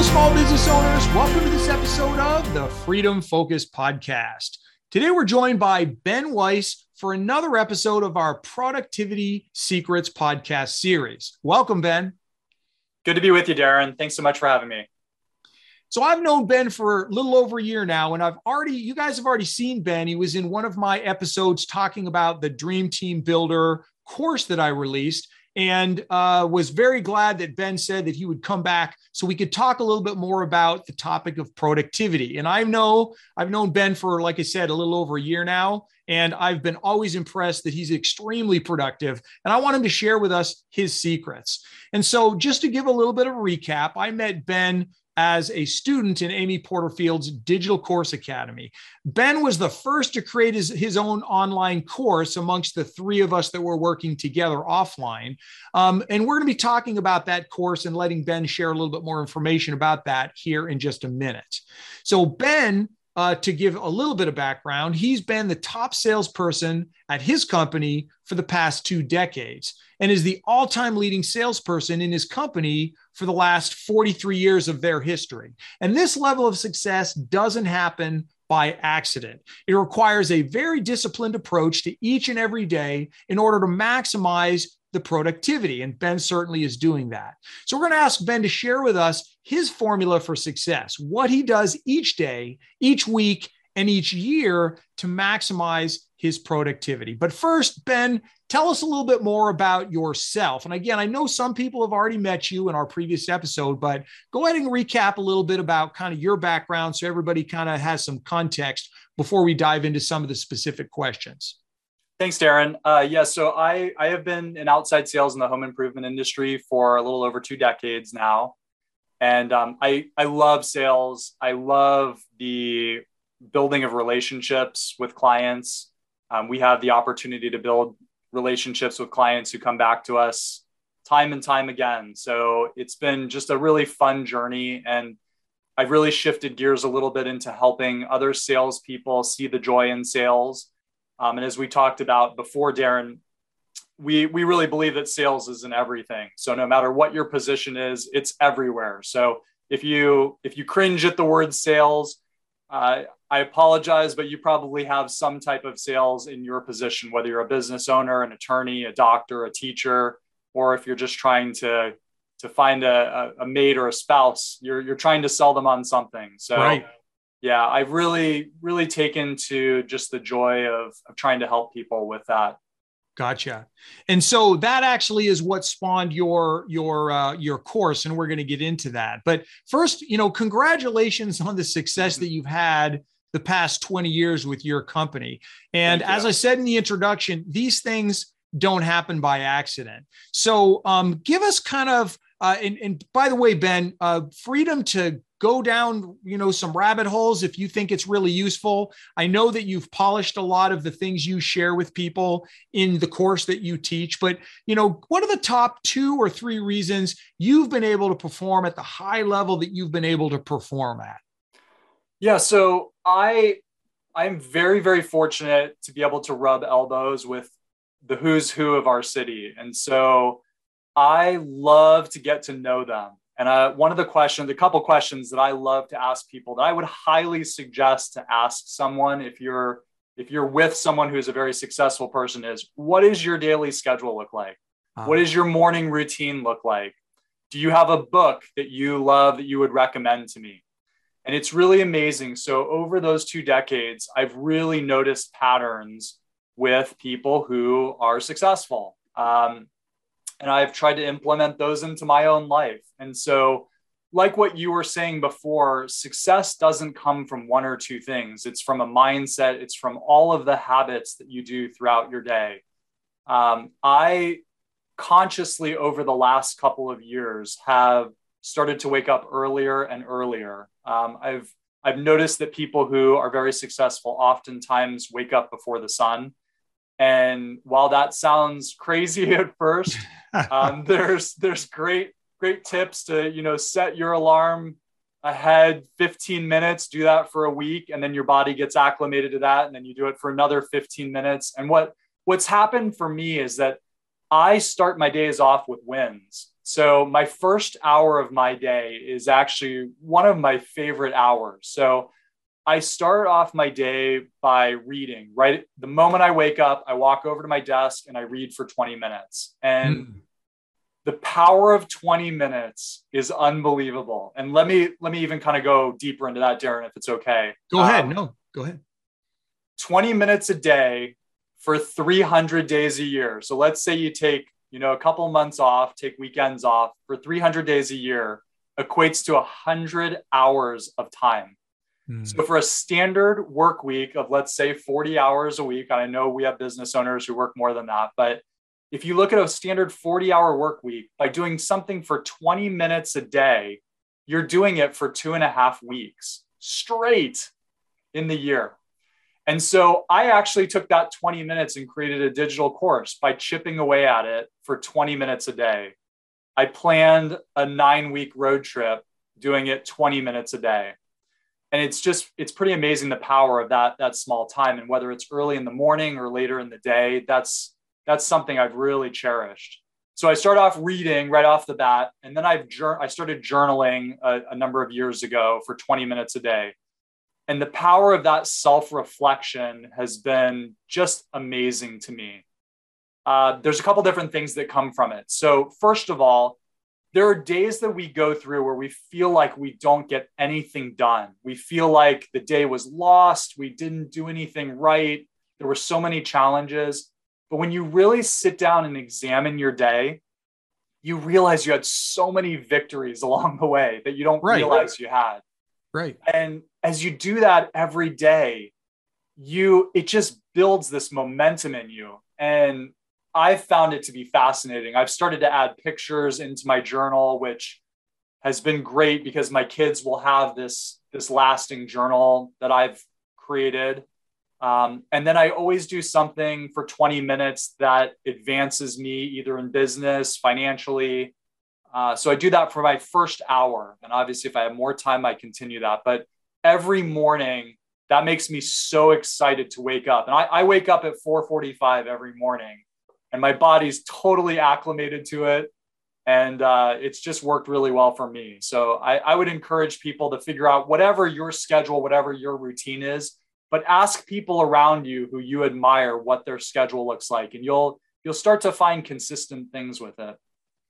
Hello, small business owners. Welcome to this episode of the Freedom Focus Podcast. Today, we're joined by Ben Weiss for another episode of our Productivity Secrets podcast series. Welcome, Ben. Good to be with you, Daran. Thanks so much for having me. So I've known Ben for a little over a year now, and I've already, you guys have already seen Ben. He was in one of my episodes talking about the Dream Team Builder course that I released and uh, was very glad that Ben said that he would come back so we could talk a little bit more about the topic of productivity. And I know I've known Ben for, like I said, a little over a year now, and I've been always impressed that he's extremely productive. And I want him to share with us his secrets. And so, just to give a little bit of recap, I met Ben as a student in Amy Porterfield's Digital Course Academy. Ben was the first to create his, his own online course amongst the three of us that were working together offline. Um, and we're going to be talking about that course and letting Ben share a little bit more information about that here in just a minute. So, Ben uh, to give a little bit of background, he's been the top salesperson at his company for the past two decades and is the all time leading salesperson in his company for the last 43 years of their history. And this level of success doesn't happen by accident. It requires a very disciplined approach to each and every day in order to maximize the productivity. And Ben certainly is doing that. So we're going to ask Ben to share with us his formula for success, what he does each day, each week, and each year to maximize his productivity. But first, Ben, tell us a little bit more about yourself. And again, I know some people have already met you in our previous episode, but go ahead and recap a little bit about kind of your background so everybody kind of has some context before we dive into some of the specific questions. Thanks, Daran. Uh, yeah, so I, I have been in outside sales in the home improvement industry for a little over two decades now. And um, I, I love sales. I love the building of relationships with clients. Um, we have the opportunity to build relationships with clients who come back to us time and time again. So it's been just a really fun journey. And I've really shifted gears a little bit into helping other salespeople see the joy in sales um, and as we talked about before, Daran, we we really believe that sales is in everything. So no matter what your position is, it's everywhere. So if you if you cringe at the word sales, uh, I apologize, but you probably have some type of sales in your position, whether you're a business owner, an attorney, a doctor, a teacher, or if you're just trying to to find a, a, mate or a spouse, you're you're trying to sell them on something. So right yeah, I've really, really taken to just the joy of, of trying to help people with that. Gotcha. And so that actually is what spawned your your uh, your course, and we're going to get into that. But first, you know, congratulations on the success that you've had the past 20 years with your company. And as I said in the introduction, these things don't happen by accident. So um, give us kind of uh, and, and by the way, Ben, uh, freedom to go down you know some rabbit holes if you think it's really useful. I know that you've polished a lot of the things you share with people in the course that you teach but you know what are the top two or three reasons you've been able to perform at the high level that you've been able to perform at? Yeah so i i'm very very fortunate to be able to rub elbows with the who's who of our city. And so i love to get to know them and uh, one of the questions, a couple questions that I love to ask people that I would highly suggest to ask someone if you're if you're with someone who's a very successful person is what is your daily schedule look like? Uh, what does your morning routine look like? Do you have a book that you love that you would recommend to me? And it's really amazing. So over those two decades, I've really noticed patterns with people who are successful. Um, and I've tried to implement those into my own life. And so, like what you were saying before, success doesn't come from one or two things. It's from a mindset, it's from all of the habits that you do throughout your day. Um, I consciously, over the last couple of years, have started to wake up earlier and earlier. Um, I've I've noticed that people who are very successful oftentimes wake up before the sun. And while that sounds crazy at first, um, there's there's great great tips to you know set your alarm ahead 15 minutes do that for a week and then your body gets acclimated to that and then you do it for another 15 minutes and what what's happened for me is that i start my days off with wins So my first hour of my day is actually one of my favorite hours. So I start off my day by reading. Right the moment I wake up, I walk over to my desk and I read for 20 minutes. And mm. the power of 20 minutes is unbelievable. And let me let me even kind of go deeper into that, Daran, if it's okay. Go ahead. Um, no, go ahead. 20 minutes a day for 300 days a year. So let's say you take, you know, a couple months off, take weekends off for 300 days a year equates to 100 hours of time. Mm. So for a standard work week of let's say 40 hours a week, and I know we have business owners who work more than that, but if you look at a standard 40 hour work week by doing something for 20 minutes a day, you're doing it for two and a half weeks straight in the year. And so I actually took that 20 minutes and created a digital course by chipping away at it for 20 minutes a day. I planned a nine week road trip doing it 20 minutes a day and it's just it's pretty amazing the power of that that small time. And whether it's early in the morning or later in the day that's that's something i've really cherished. So i start off reading right off the bat and then i've i started journaling a, a number of years ago for 20 minutes a day. And the power of that self-reflection has been just amazing to me. Uh, there's a couple different things that come from it. So first of all there are days that we go through where we feel like we don't get anything done. We feel like the day was lost. We didn't do anything right. There were so many challenges. But when you really sit down and examine your day, you realize you had so many victories along the way that you don't right. realize you had. Right. And as you do that every day, you it just builds this momentum in you. And I've found it to be fascinating. I've started to add pictures into my journal, which has been great because my kids will have this this lasting journal that I've created. Um, and then I always do something for 20 minutes that advances me either in business, financially. Uh, so I do that for my first hour. And obviously, if I have more time, I continue that. But every morning, that makes me so excited to wake up. And I, I wake up at 4:45 every morning and my body's totally acclimated to it. And uh, it's just worked really well for me. So I, I, would encourage people to figure out whatever your schedule whatever your routine is but ask people around you who you admire what their schedule looks like and you'll you'll start to find consistent things with it.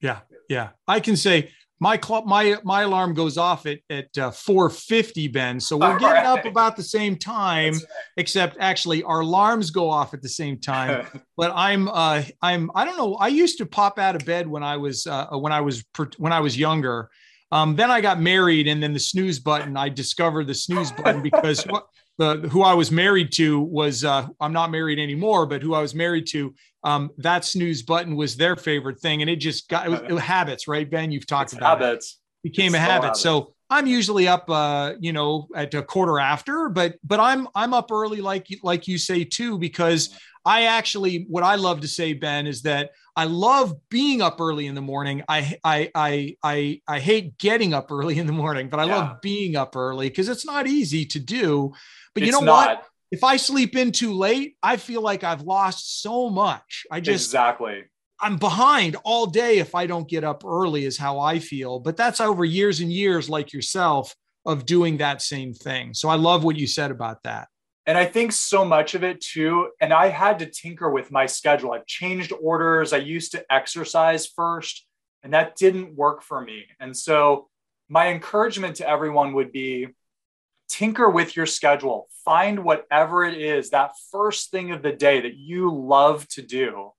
Yeah yeah. I can say my club my my alarm goes off at at uh, 4:50 Ben so we're getting right. up about the same time right. except actually our alarms go off at the same time but I'm uh I'm I don't know I used to pop out of bed when I was uh, when I was when I was younger um, then I got married and then the snooze button I discovered the snooze button because what the who I was married to was uh, I'm not married anymore but who I was married to um, that snooze button was their favorite thing, and it just got it was, it was habits, right, Ben? You've talked it's about habits. It. Became it's a habit. So I'm usually up, uh, you know, at a quarter after, but but I'm I'm up early, like like you say too, because I actually what I love to say, Ben, is that I love being up early in the morning. I I I I, I hate getting up early in the morning, but I yeah. love being up early because it's not easy to do. But you know not. what? if I sleep in too late, I feel like I've lost so much. I just exactly. I'm behind all day if I don't get up early, is how I feel. But that's over years and years, like yourself, of doing that same thing. So I love what you said about that. And I think so much of it too. And I had to tinker with my schedule. I've changed orders. I used to exercise first, and that didn't work for me. And so my encouragement to everyone would be tinker with your schedule. Find whatever it is, that first thing of the day that you love to do,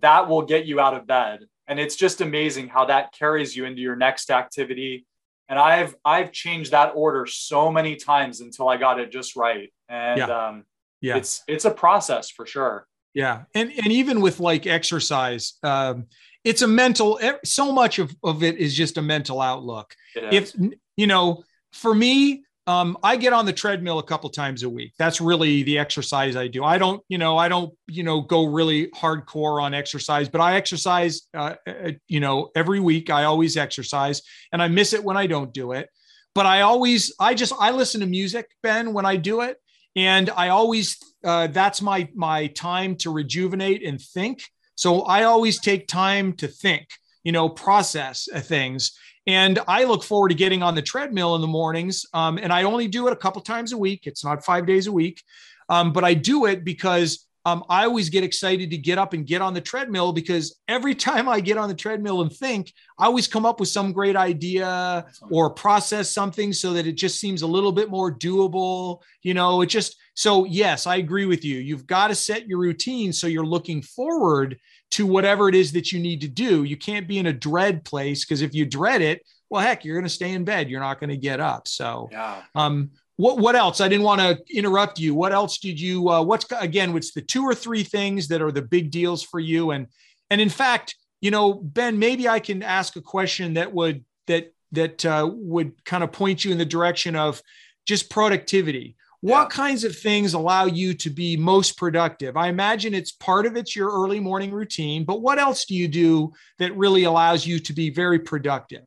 that will get you out of bed. And it's just amazing how that carries you into your next activity. And I've I've changed that order so many times until I got it just right. And yeah. um yeah. it's it's a process for sure. Yeah. And and even with like exercise, um, it's a mental so much of, of it is just a mental outlook. If you know, for me, um, I get on the treadmill a couple times a week. That's really the exercise I do. I don't, you know, I don't, you know, go really hardcore on exercise, but I exercise, uh, uh, you know, every week. I always exercise, and I miss it when I don't do it. But I always, I just, I listen to music, Ben, when I do it, and I always, uh, that's my my time to rejuvenate and think. So I always take time to think you know, process things. And I look forward to getting on the treadmill in the mornings. Um, and I only do it a couple times a week. It's not five days a week, um, but I do it because um, I always get excited to get up and get on the treadmill because every time I get on the treadmill and think, I always come up with some great idea or process something so that it just seems a little bit more doable. You know, it just, so yes, I agree with you. You've got to set your routine so you're looking forward to whatever it is that you need to do. You can't be in a dread place because if you dread it, well, heck, you're going to stay in bed. You're not going to get up. So, yeah. um, what what else? I didn't want to interrupt you. What else did you? Uh, what's again? What's the two or three things that are the big deals for you? And and in fact, you know, Ben, maybe I can ask a question that would that that uh, would kind of point you in the direction of just productivity. What yeah. kinds of things allow you to be most productive? I imagine it's part of it's your early morning routine, but what else do you do that really allows you to be very productive?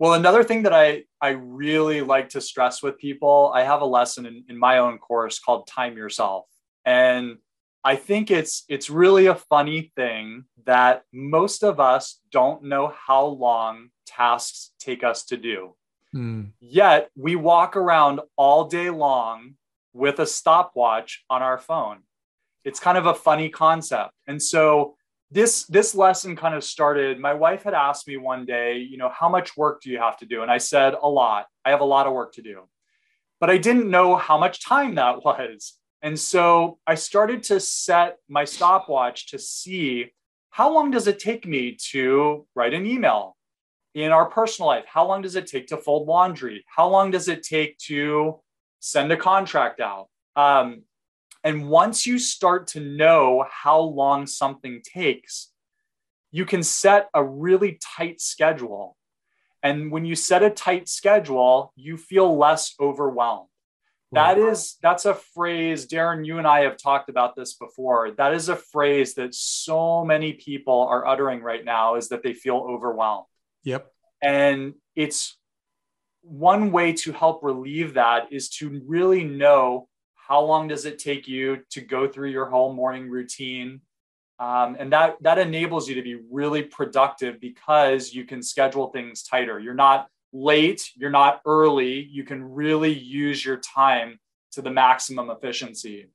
Well, another thing that I, I really like to stress with people, I have a lesson in, in my own course called Time Yourself. And I think it's it's really a funny thing that most of us don't know how long tasks take us to do. Mm. Yet we walk around all day long with a stopwatch on our phone. It's kind of a funny concept. And so this this lesson kind of started my wife had asked me one day you know how much work do you have to do? And i said a lot. I have a lot of work to do. But i didn't know how much time that was. And so i started to set my stopwatch to see how long does it take me to write an email in our personal life? How long does it take to fold laundry? How long does it take to send a contract out? Um, and once you start to know how long something takes, you can set a really tight schedule. And when you set a tight schedule, you feel less overwhelmed. That is that's a phrase Daran you and I have talked about this before. That is a phrase that so many people are uttering right now is that they feel overwhelmed. Yep. And it's one way to help relieve that is to really know how long does it take you to go through your whole morning routine? Um, and that that enables you to be really productive because you can schedule things tighter. You're not late you're not early you can really use your time to the maximum efficiency.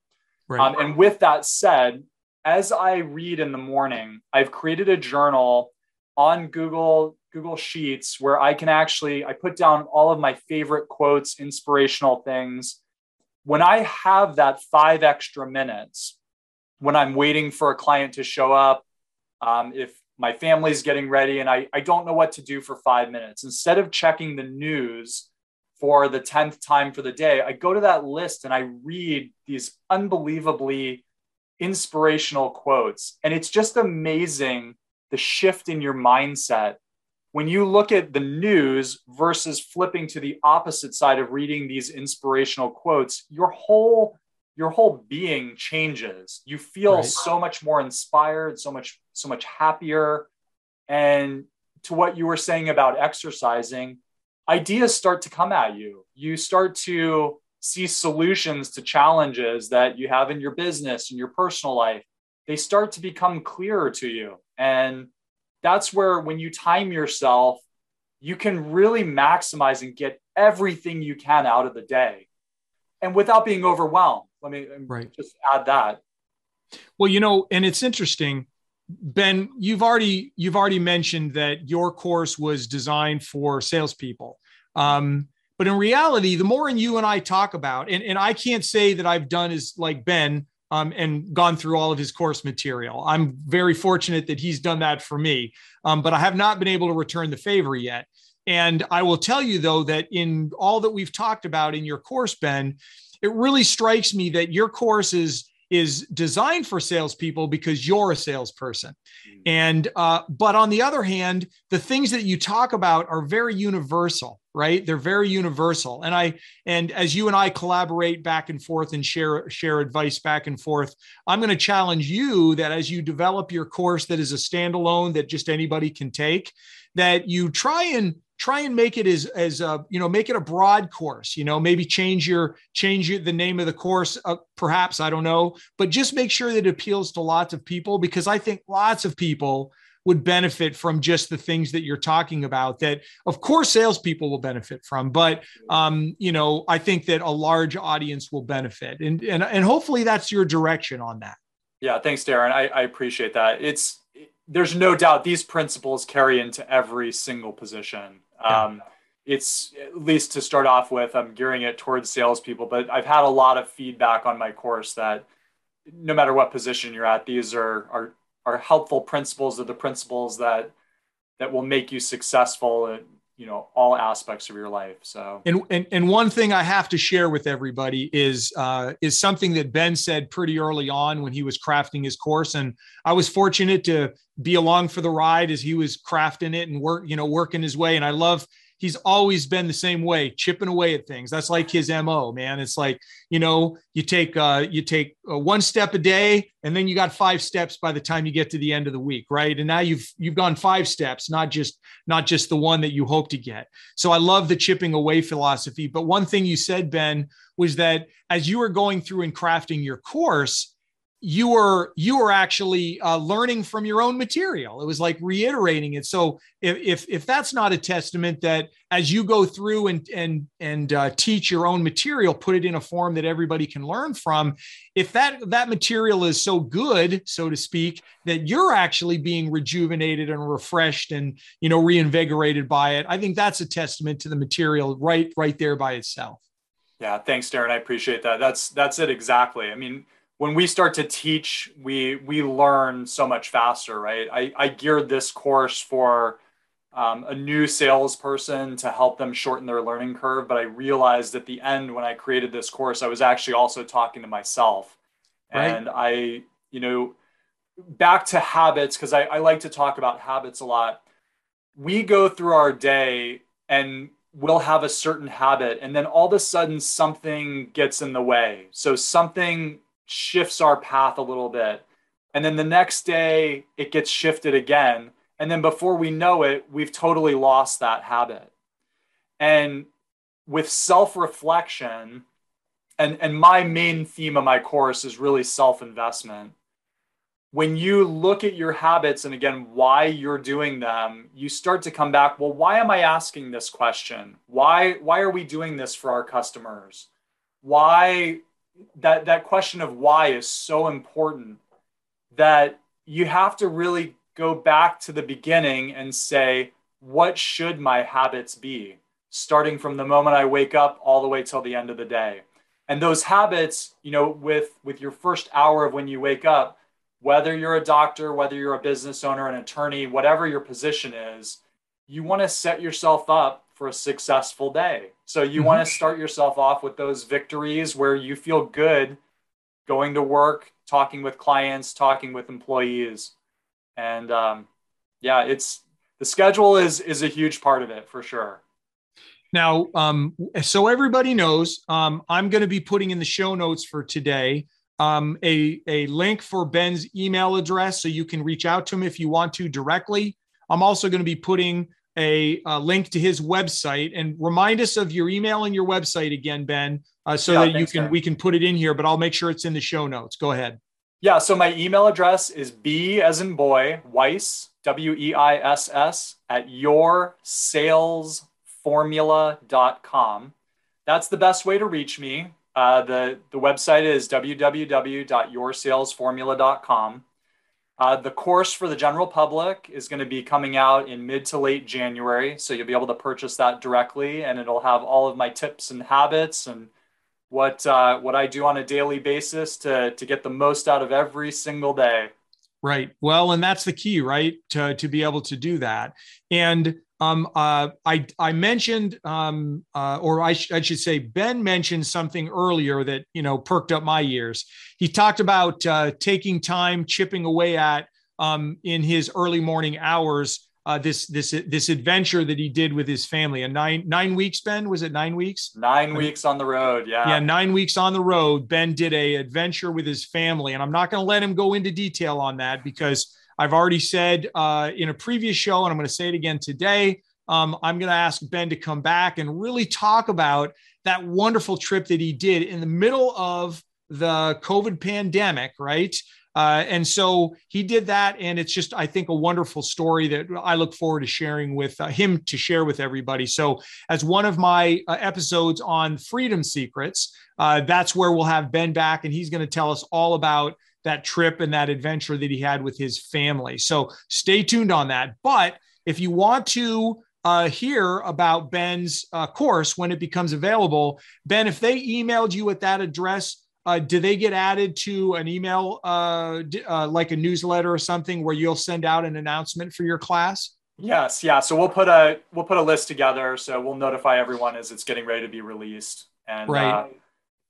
Right. um, and with that said as i read in the morning i've created a journal on google google sheets where i can actually i put down all of my favorite quotes inspirational things when I have that five extra minutes, when I'm waiting for a client to show up, um, if my family's getting ready and I, I don't know what to do for five minutes, instead of checking the news for the 10th time for the day, I go to that list and I read these unbelievably inspirational quotes. And it's just amazing the shift in your mindset when you look at the news versus flipping to the opposite side of reading these inspirational quotes, your whole your whole being changes. You feel right. so much more inspired, so much so much happier. And to what you were saying about exercising, ideas start to come at you. You start to see solutions to challenges that you have in your business and your personal life. They start to become clearer to you. And that's where when you time yourself, you can really maximize and get everything you can out of the day and without being overwhelmed. Let me right. just add that. Well, you know, and it's interesting. Ben, you've already you've already mentioned that your course was designed for salespeople. Um, but in reality, the more and you and I talk about, and, and I can't say that I've done as like Ben, um, and gone through all of his course material. I'm very fortunate that he's done that for me, um, but I have not been able to return the favor yet. And I will tell you, though, that in all that we've talked about in your course, Ben, it really strikes me that your course is is designed for salespeople because you're a salesperson. Mm. And uh, but on the other hand, the things that you talk about are very universal, right? They're very universal. And I and as you and I collaborate back and forth and share share advice back and forth, I'm going to challenge you that as you develop your course that is a standalone that just anybody can take, that you try and try and make it as as a you know make it a broad course you know maybe change your change the name of the course uh, perhaps i don't know but just make sure that it appeals to lots of people because i think lots of people would benefit from just the things that you're talking about that of course salespeople will benefit from but um, you know i think that a large audience will benefit and and, and hopefully that's your direction on that. Yeah thanks daran. I, I appreciate that. It's there's no doubt these principles carry into every single position yeah. um, it's at least to start off with i'm gearing it towards salespeople but i've had a lot of feedback on my course that no matter what position you're at these are are are helpful principles are the principles that that will make you successful you know all aspects of your life so. And and, and one thing i have to share with everybody is uh, is something that ben said pretty early on when he was crafting his course and i was fortunate to be along for the ride as he was crafting it and work you know working his way and i love he's always been the same way, chipping away at things. That's like his mo, man. It's like you know, you take uh, you take uh, one step a day, and then you got five steps by the time you get to the end of the week, right? And now you've you've gone five steps, not just not just the one that you hope to get. So I love the chipping away philosophy. But one thing you said, Ben, was that as you were going through and crafting your course you were you were actually uh, learning from your own material. It was like reiterating it. So if, if if that's not a testament that as you go through and and and uh, teach your own material put it in a form that everybody can learn from if that that material is so good so to speak that you're actually being rejuvenated and refreshed and you know reinvigorated by it i think that's a testament to the material right right there by itself. Yeah thanks daran. I appreciate that. That's that's it exactly. I mean when we start to teach, we we learn so much faster, right? I, I geared this course for um, a new salesperson to help them shorten their learning curve, but I realized at the end when I created this course, I was actually also talking to myself, right. and I, you know, back to habits because I, I like to talk about habits a lot. We go through our day and we'll have a certain habit and then all of a sudden something gets in the way so something shifts our path a little bit. And then the next day it gets shifted again. And then before we know it, we've totally lost that habit. And with self reflection, and, and my main theme of my course is really self investment. When you look at your habits and again, why you're doing them, you start to come back, well, why am I asking this question? Why, why are we doing this for our customers? Why that that question of why is so important that you have to really go back to the beginning and say what should my habits be starting from the moment i wake up all the way till the end of the day and those habits you know with with your first hour of when you wake up whether you're a doctor whether you're a business owner an attorney whatever your position is you want to set yourself up for a successful day. So you mm-hmm. want to start yourself off with those victories where you feel good going to work, talking with clients, talking with employees. And um, yeah, it's the schedule is is a huge part of it for sure. Now, um, so everybody knows, um, I'm going to be putting in the show notes for today um, a, a link for Ben's email address so you can reach out to him if you want to directly. I'm also going to be putting a, a, link to his website and remind us of your email and your website again, Ben, uh, so yeah, that you can we can put it in here. But I'll make sure it's in the show notes. Go ahead. Yeah. So my email address is b as in boy Weiss W E I S S at your salesformula.com. That's the best way to reach me. Uh, the the website is www.yoursalesformula.com. Uh, the course for the general public is going to be coming out in mid to late January. So you'll be able to purchase that directly, and it'll have all of my tips and habits and what uh, what I do on a daily basis to to get the most out of every single day. Right. Well, and that's the key, right? To to be able to do that. And um, uh, I I mentioned, um, uh, or I, sh- I should say, Ben mentioned something earlier that you know perked up my ears. He talked about uh, taking time, chipping away at um, in his early morning hours. Uh, this this this adventure that he did with his family. And nine nine weeks, Ben, was it nine weeks? Nine weeks on the road. Yeah. Yeah, nine weeks on the road. Ben did a adventure with his family, and I'm not going to let him go into detail on that because I've already said uh, in a previous show, and I'm going to say it again today. Um, I'm going to ask Ben to come back and really talk about that wonderful trip that he did in the middle of the COVID pandemic, right? Uh, and so he did that. And it's just, I think, a wonderful story that I look forward to sharing with uh, him to share with everybody. So, as one of my uh, episodes on freedom secrets, uh, that's where we'll have Ben back, and he's going to tell us all about that trip and that adventure that he had with his family. So, stay tuned on that. But if you want to uh, hear about Ben's uh, course when it becomes available, Ben, if they emailed you at that address, uh, do they get added to an email uh, uh, like a newsletter or something where you'll send out an announcement for your class yes yeah so we'll put a we'll put a list together so we'll notify everyone as it's getting ready to be released and right.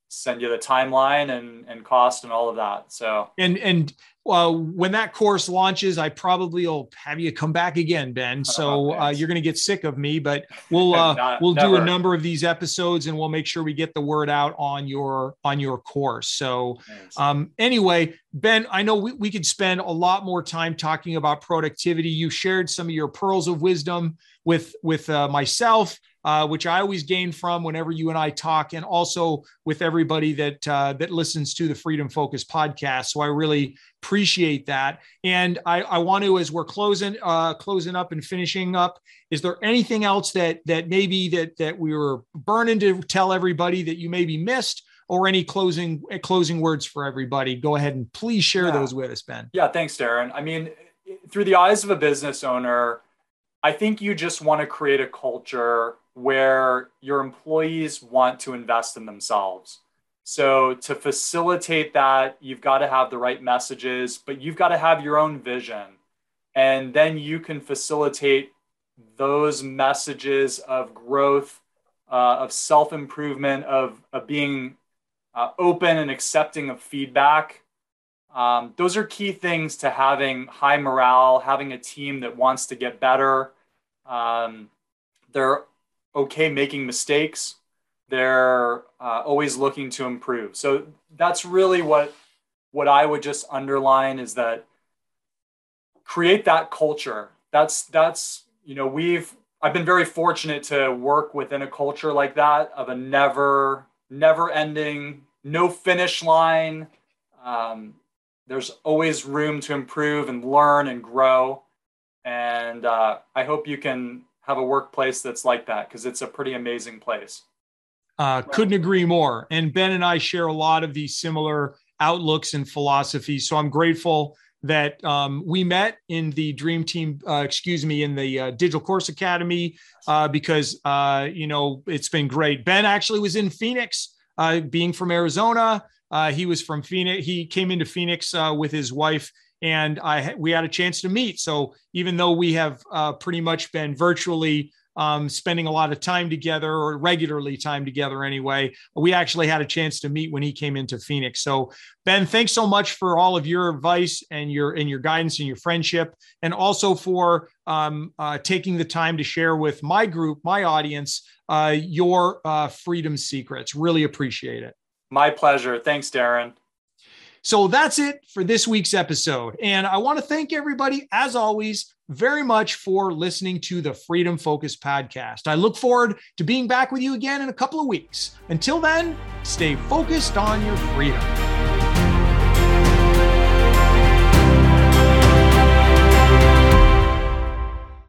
Send you the timeline and and cost and all of that so and and well, when that course launches, I probably will have you come back again, Ben. So uh, you're going to get sick of me, but we'll uh, Not, we'll never. do a number of these episodes, and we'll make sure we get the word out on your on your course. So um, anyway, Ben, I know we, we could spend a lot more time talking about productivity. You shared some of your pearls of wisdom with with uh, myself uh, which I always gain from whenever you and I talk, and also with everybody that uh, that listens to the Freedom Focus podcast. So I really appreciate that. And I, I want to, as we're closing uh, closing up and finishing up, is there anything else that that maybe that that we were burning to tell everybody that you maybe missed? Or any closing closing words for everybody? Go ahead and please share yeah. those with us, Ben. Yeah, thanks, Daran. I mean, through the eyes of a business owner, I think you just want to create a culture where your employees want to invest in themselves. So, to facilitate that, you've got to have the right messages, but you've got to have your own vision. And then you can facilitate those messages of growth, uh, of self improvement, of, of being uh, open and accepting of feedback. Um, those are key things to having high morale, having a team that wants to get better. Um, they're okay making mistakes. They're uh, always looking to improve. So that's really what what I would just underline is that create that culture. That's that's you know we've I've been very fortunate to work within a culture like that of a never never ending no finish line. Um, there's always room to improve and learn and grow. And uh, I hope you can have a workplace that's like that because it's a pretty amazing place. Uh, couldn't agree more. And Ben and I share a lot of these similar outlooks and philosophies. So I'm grateful that um, we met in the Dream Team, uh, excuse me, in the uh, Digital Course Academy uh, because, uh, you know, it's been great. Ben actually was in Phoenix, uh, being from Arizona. Uh, he was from Phoenix. He came into Phoenix with his wife and I we had a chance to meet. So even though we have uh, pretty much been virtually um, spending a lot of time together or regularly time together anyway, we actually had a chance to meet when he came into Phoenix. So Ben, thanks so much for all of your advice and your and your guidance and your friendship, and also for um, uh, taking the time to share with my group, my audience, uh, your uh, freedom secrets. Really appreciate it. My pleasure. Thanks, Daran. So that's it for this week's episode. And I want to thank everybody, as always, very much for listening to the Freedom Focus podcast. I look forward to being back with you again in a couple of weeks. Until then, stay focused on your freedom.